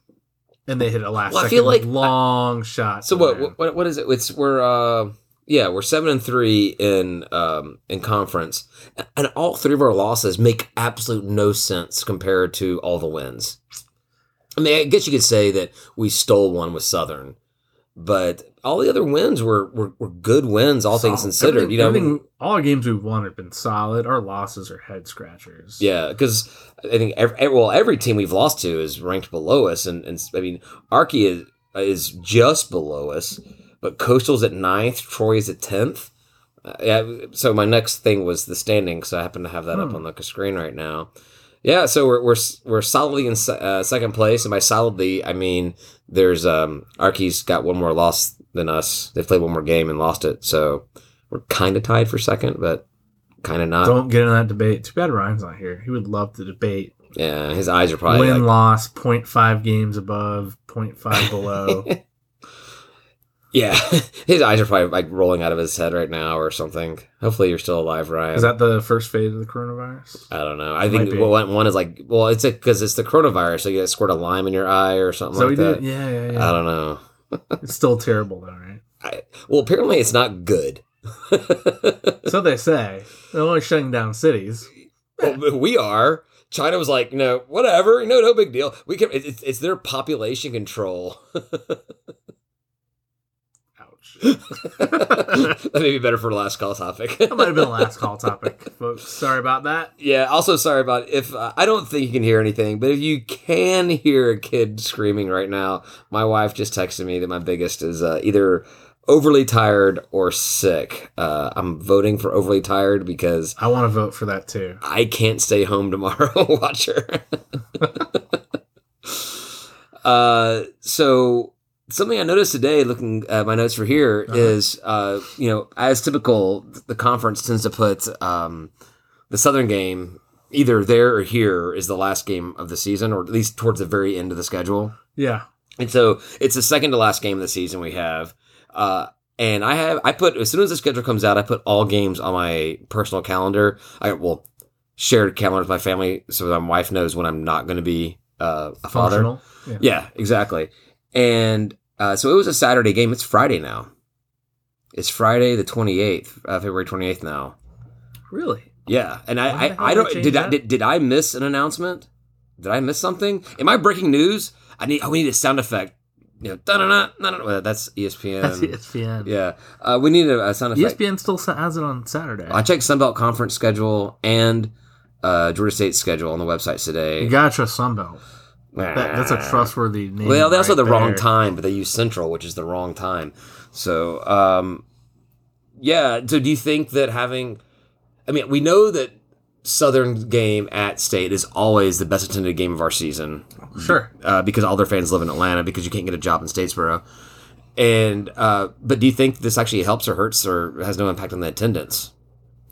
and they hit a last Well, I feel like- long shot. So what, what? What is it? It's we're uh yeah we're seven and three in um in conference, and all three of our losses make absolute no sense compared to all the wins. I mean, I guess you could say that we stole one with Southern, but all the other wins were were, were good wins, all things considered. Everything- you know, everything- all our games we've won have been solid. Our losses are head scratchers. Yeah, because I think every, well every team we've lost to is ranked below us, and, and I mean Archie is is just below us, but Coastal's at ninth, Troy is at tenth. Uh, yeah, so my next thing was the standings. So I happen to have that up Hmm. on the screen right now. Yeah, so we're we're we're solidly in uh, second place, and by solidly I mean there's um Archie's got one more loss than us. They played one more game and lost it, so we're kind of tied for second, but kind of not. Don't get in that debate. Too bad Ryan's not here. He would love to debate. yeah, his eyes are probably Win like, loss, 0.5 games above, 0.5 below. Yeah, his eyes are probably like rolling out of his head right now or something. Hopefully, you're still alive, Ryan. Is that the first phase of the coronavirus? I don't know. I Might think one one is like, well, it's because it's the coronavirus, so you guys squirt a lime in your eye or something So like that. did. Yeah, yeah, yeah. I don't know. It's still terrible though, right? I, well, apparently, it's not good. So they say. They're only shutting down cities. Well, we are. China was like, no, whatever, no, no big deal. We can. It's, it's their population control. That may be better for the last call topic. That might have been the last call topic, folks. Sorry about that. Yeah. Also, sorry about if uh, I don't think you can hear anything, but if you can hear a kid screaming right now, my wife just texted me that my biggest is uh, either overly tired or sick. Uh, I'm voting for overly tired because I want to vote for that too. I can't stay home tomorrow. and Watch her. uh, so something I noticed today, looking at my notes for here, is Uh-huh. uh, you know, as typical, the conference tends to put um, the Southern game either there or here is the last game of the season, or at least towards the very end of the schedule. Yeah. And so it's the second to last game of the season we have. Uh, and I have I put as soon as the schedule comes out, I put all games on my personal calendar. I well shared calendar with my family so that my wife knows when I'm not going to be uh, a father. Yeah. Yeah, exactly. And uh, so it was a Saturday game. It's Friday now. It's Friday the 28th, uh, February 28th now. Really? Yeah, and I, I, I don't did I did, did I miss an announcement? Did I miss something? Am I breaking news? I need oh, we need a sound effect. You know, da-da-da, da-da-da. that's ESPN. That's ESPN. Yeah, uh, we need a, a sound effect. ESPN still has it on Saturday. I checked Sunbelt Conference schedule and uh, Georgia State schedule on the websites today. You gotta trust Sunbelt. That, that's a trustworthy name. Well, they also right the wrong time, but they use Central, which is the wrong time. So, um, yeah. So, do you think that having, I mean, we know that Southern game at State is always the best attended game of our season Sure. uh, because all their fans live in Atlanta because you can't get a job in Statesboro. And uh, but do you think this actually helps or hurts or has no impact on the attendance?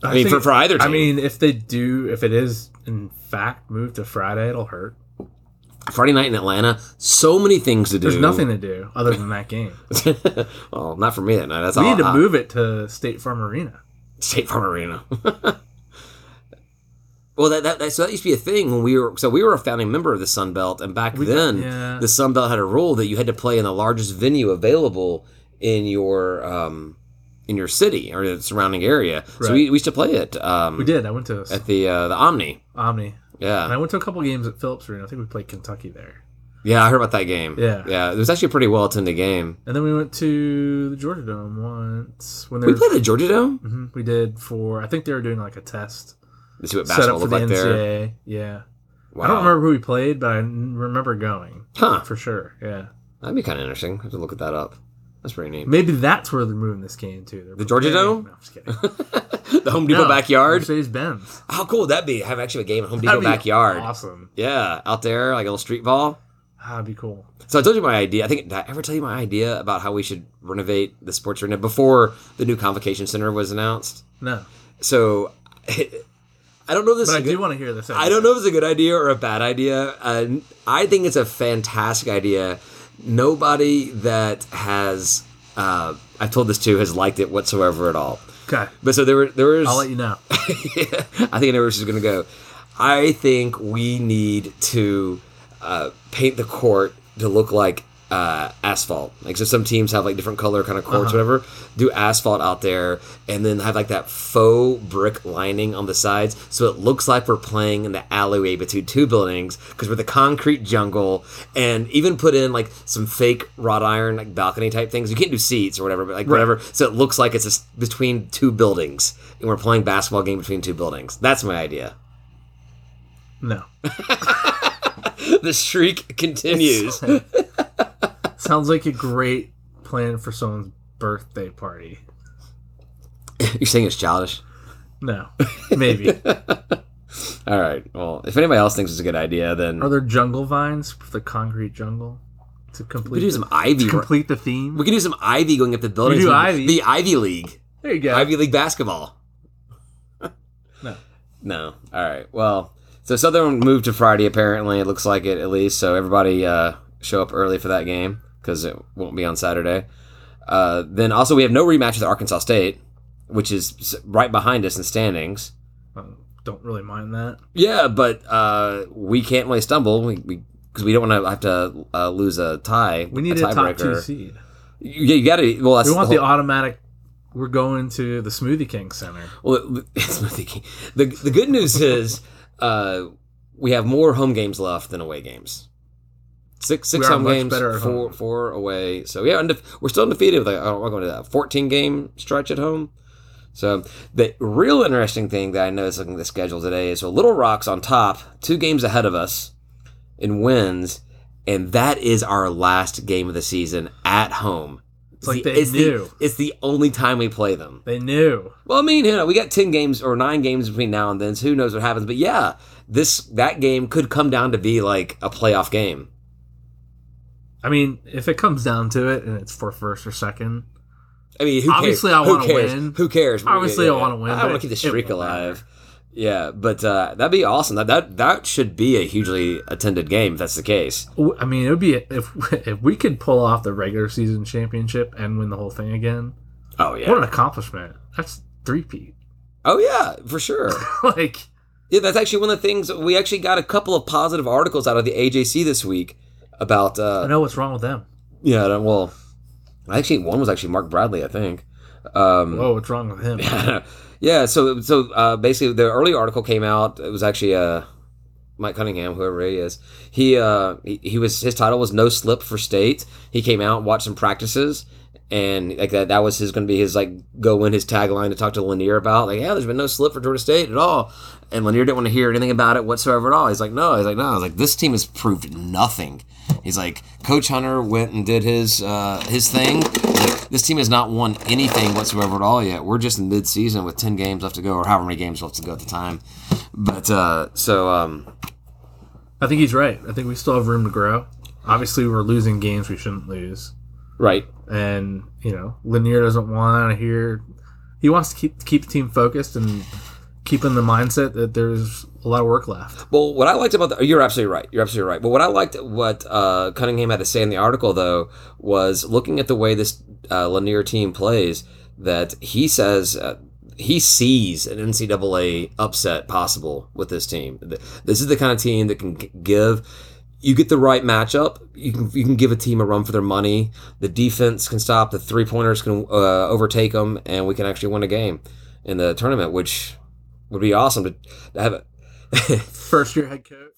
I, mean, think- for, for either team. I mean, if they do, if it is in fact moved to Friday, it'll hurt. Friday night in Atlanta, so many things to do. There's nothing to do other than that game. well, not for me that night. That's We all. We need to I- move it to State Farm Arena. State Farm Arena. well, that, that, that so that used to be a thing when we were so we were a founding member of the Sun Belt, and back then yeah. the Sun Belt had a rule that you had to play in the largest venue available in your um, in your city or the surrounding area. So we, we used to play it um, We did. I went to at the uh, the Omni. Omni. And I went to a couple games at Phillips Arena. I think we played Kentucky there. yeah, I heard about that game. Yeah. yeah, it was actually a pretty well attended game. And then we went to the Georgia Dome once when they We were, played at Georgia Dome. Mhm, we did for I think they were doing like a test Let's see what basketball up for looked the like there. Yeah. Wow. I don't remember who we played, but I remember going Huh? for sure. Yeah. That'd be kind of interesting. I have to look at that up. That's pretty neat. Maybe that's where they're moving this game to. They're The Georgia Dome? No, I'm just kidding. the Home Depot No, backyard. Mercedes Benz. How cool would that be? Have actually a game at Home Depot backyard. Awesome. Yeah, out there, like a little street ball. That'd be cool. So I told you my idea. I think did I ever tell you my idea about how we should renovate the sports arena before the new convocation center was announced. No, So I don't know if this. but I is a do want to hear this. I don't know if it's a good idea or a bad idea. Uh, I think it's a fantastic idea. Nobody that has uh, I've told this to has liked it whatsoever at all. Okay, But so there were there was I'll let you know. I think I know where going to go. I think we need to uh, paint the court to look like uh, asphalt. Like so, some teams have like different color kind of courts, whatever. Do asphalt out there, and then have like that faux brick lining on the sides, so it looks like we're playing in the alleyway between two buildings because we're the concrete jungle. And even put in like some fake wrought iron like balcony type things. You can't do seats or whatever, but like whatever. So it looks like it's just between two buildings, and we're playing basketball game between two buildings. That's my idea. No, the streak continues. sounds like a great plan for someone's birthday party. You're saying it's childish. No, maybe. All right. Well, if anybody else thinks it's a good idea, then Are there jungle vines for the concrete jungle to complete? we could do the, some ivy. to complete the theme? We could do some ivy going up the buildings. do ivy. The Ivy League. there you go. Ivy League basketball. No. No. All right. Well, so Southern moved to Friday. Apparently, it looks like it at least. So everybody uh, show up early for that game because it won't be on Saturday. Uh, then also we have no rematch with Arkansas State, which is right behind us in standings. Um, don't really mind that. Yeah, but uh, we can't really stumble. We because we, don't want to have to uh, lose a tie. We need a a top two tiebreaker. seed. You, you got to. Well, that's We want the the automatic. We're going to the Smoothie King Center. Well, Smoothie King. The the good news is uh, we have more home games left than away games. Six six home games, better four home. four away. So yeah, undefe- we're still undefeated with like oh, we're going to that fourteen game stretch at home. So the real interesting thing that I noticed looking at the schedule today is so Little Rock's on top, two games ahead of us in wins, and that is our last game of the season at home. It's like the, they it's knew. The, it's the only time we play them. They knew. Well, I mean, you know, we got ten games or nine games between now and then. So who knows what happens? But yeah, this that game could come down to be like a playoff game. I mean, if it comes down to it and it's for first or second, I mean, who Obviously, cares? I Who cares? win. Who cares? Obviously, I wanna win, I want to keep the streak alive. Yeah, but uh, that'd be awesome. That that that should be a hugely attended game if that's the case. I mean, it would be if if we could pull off the regular season championship and win the whole thing again. Oh yeah, What an accomplishment! That's three peat. Oh yeah, for sure. like, Yeah, that's actually one of the things we actually got a couple of positive articles out of the AJC this week about. Uh, I know what's wrong with them. Yeah, well actually, one was actually Mark Bradley, I think. Um, Whoa, what's wrong with him? yeah, so so uh, basically, the early article came out. It was actually uh, Mike Cunningham, whoever he is. He, uh, he he was his title was No Slip for State. He came out, watched some practices, and like that that was his going to be his like go win his tagline to talk to Lanier about. Like yeah there's been no slip for Georgia State at all. And Lanier didn't want to hear anything about it whatsoever at all. He's like no he's like no. I was like this team has proved nothing. He's like Coach Hunter went and did his uh, his thing. Like, this team has not won anything whatsoever at all yet. We're just in mid season with ten games left to go or however many games left to go at the time. But uh, so um, I think he's right. I think we still have room to grow. Obviously, we're losing games we shouldn't lose, right and you know Lanier doesn't want to hear. He wants to keep keep the team focused and keep in the mindset that there's a lot of work left. Well, what I liked about the, you're absolutely right. You're absolutely right. But what I liked, what uh, Cunningham had to say in the article, though, was looking at the way this uh, Lanier team plays. That he says uh, he sees an NCAA upset possible with this team. This is the kind of team that can give. You get the right matchup, you can you can give a team a run for their money. The defense can stop, the three pointers can uh, overtake them, and we can actually win a game in the tournament, which would be awesome to, to have it. First year head coach.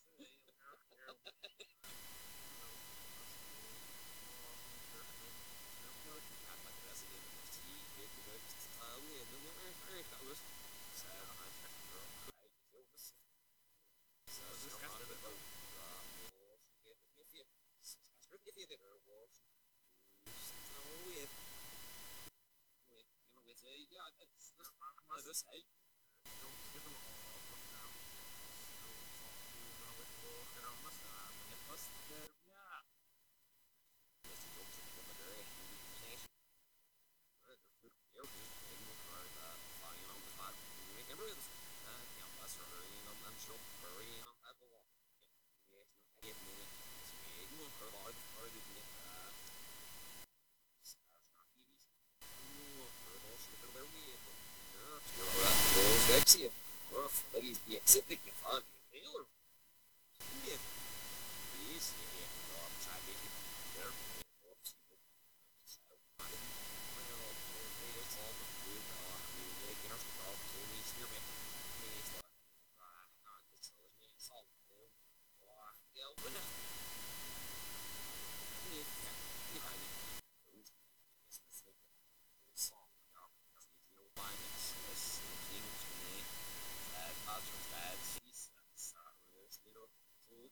this, eh?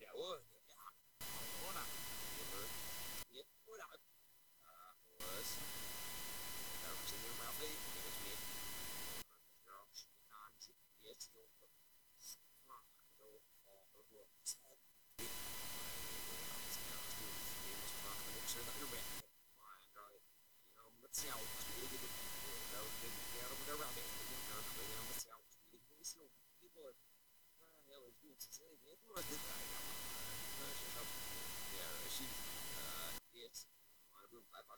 Yeah, what up? Yeah, what up? Uh, was.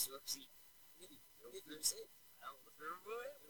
Cersei. Maybe there's it. I don't remember it.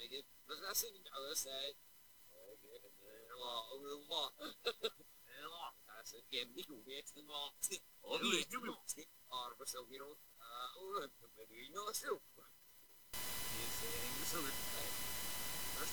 Make it. Let's not sing. I will. Say. Terus,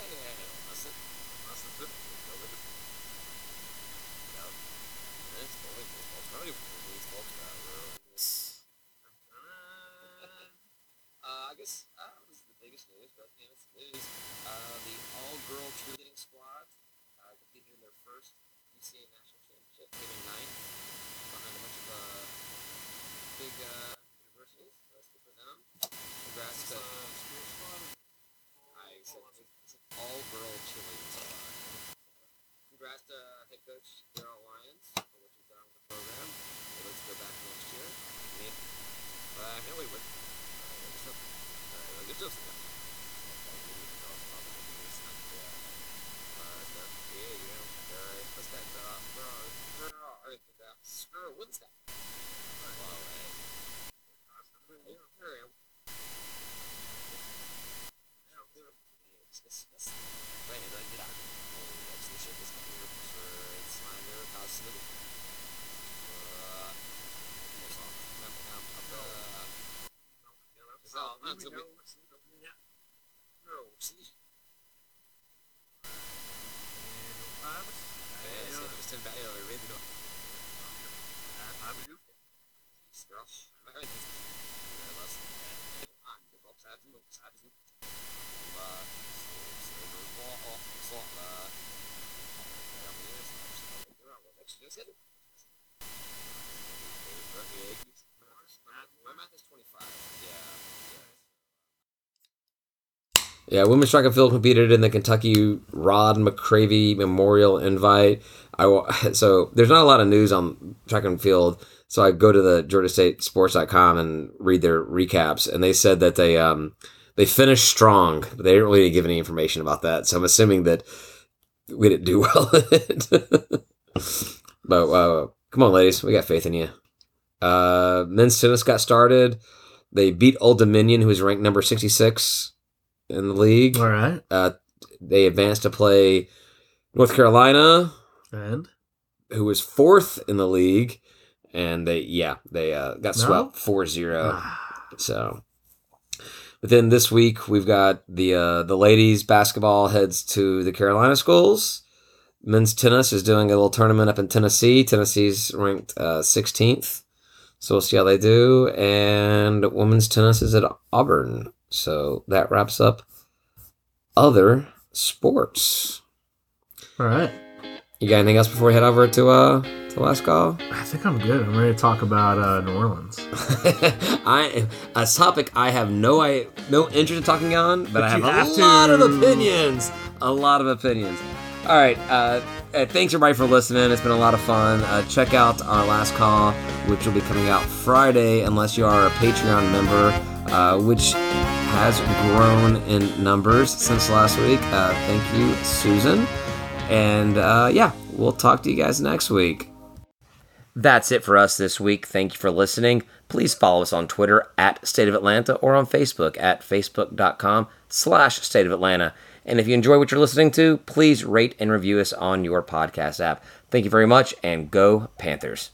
Yeah, women's track and field competed in the Kentucky Rod McCravy Memorial Invite. I so there's not a lot of news on track and field, so I go to the Georgia State Sports.com and read their recaps, and they said that they um they finished strong, but they didn't really give any information about that. So I'm assuming that we didn't do well. but uh, come on, ladies, we got faith in you. Uh, men's tennis got started. They beat Old Dominion, who was ranked number 66 in the league. All right. Uh, they advanced to play North Carolina, And who was fourth in the league, and they yeah they uh, got No? swept 4-0. Ah, So, but then this week we've got the uh, the ladies basketball heads to the Carolina schools. Men's tennis is doing a little tournament up in Tennessee. Tennessee's ranked uh, 16th, so we'll see how they do. And women's tennis is at Auburn. So that wraps up other sports. all right. You got anything else before we head over to uh to last call? I think I'm good. I'm ready to talk about uh, New Orleans. I a topic I have no I no interest in talking on, but, But I have you a to. lot of opinions. A lot of opinions. All right. Uh, uh, thanks everybody for listening. It's been a lot of fun. Uh, check out our last call, which will be coming out Friday, unless you are a Patreon member, uh, which has grown in numbers since last week. Uh, thank you, Susan. And uh, yeah, we'll talk to you guys next week. That's it for us this week. Thank you for listening. Please follow us on Twitter at State of Atlanta or on Facebook at facebook.com slash State of Atlanta. And if you enjoy what you're listening to, please rate and review us on your podcast app. Thank you very much and go Panthers.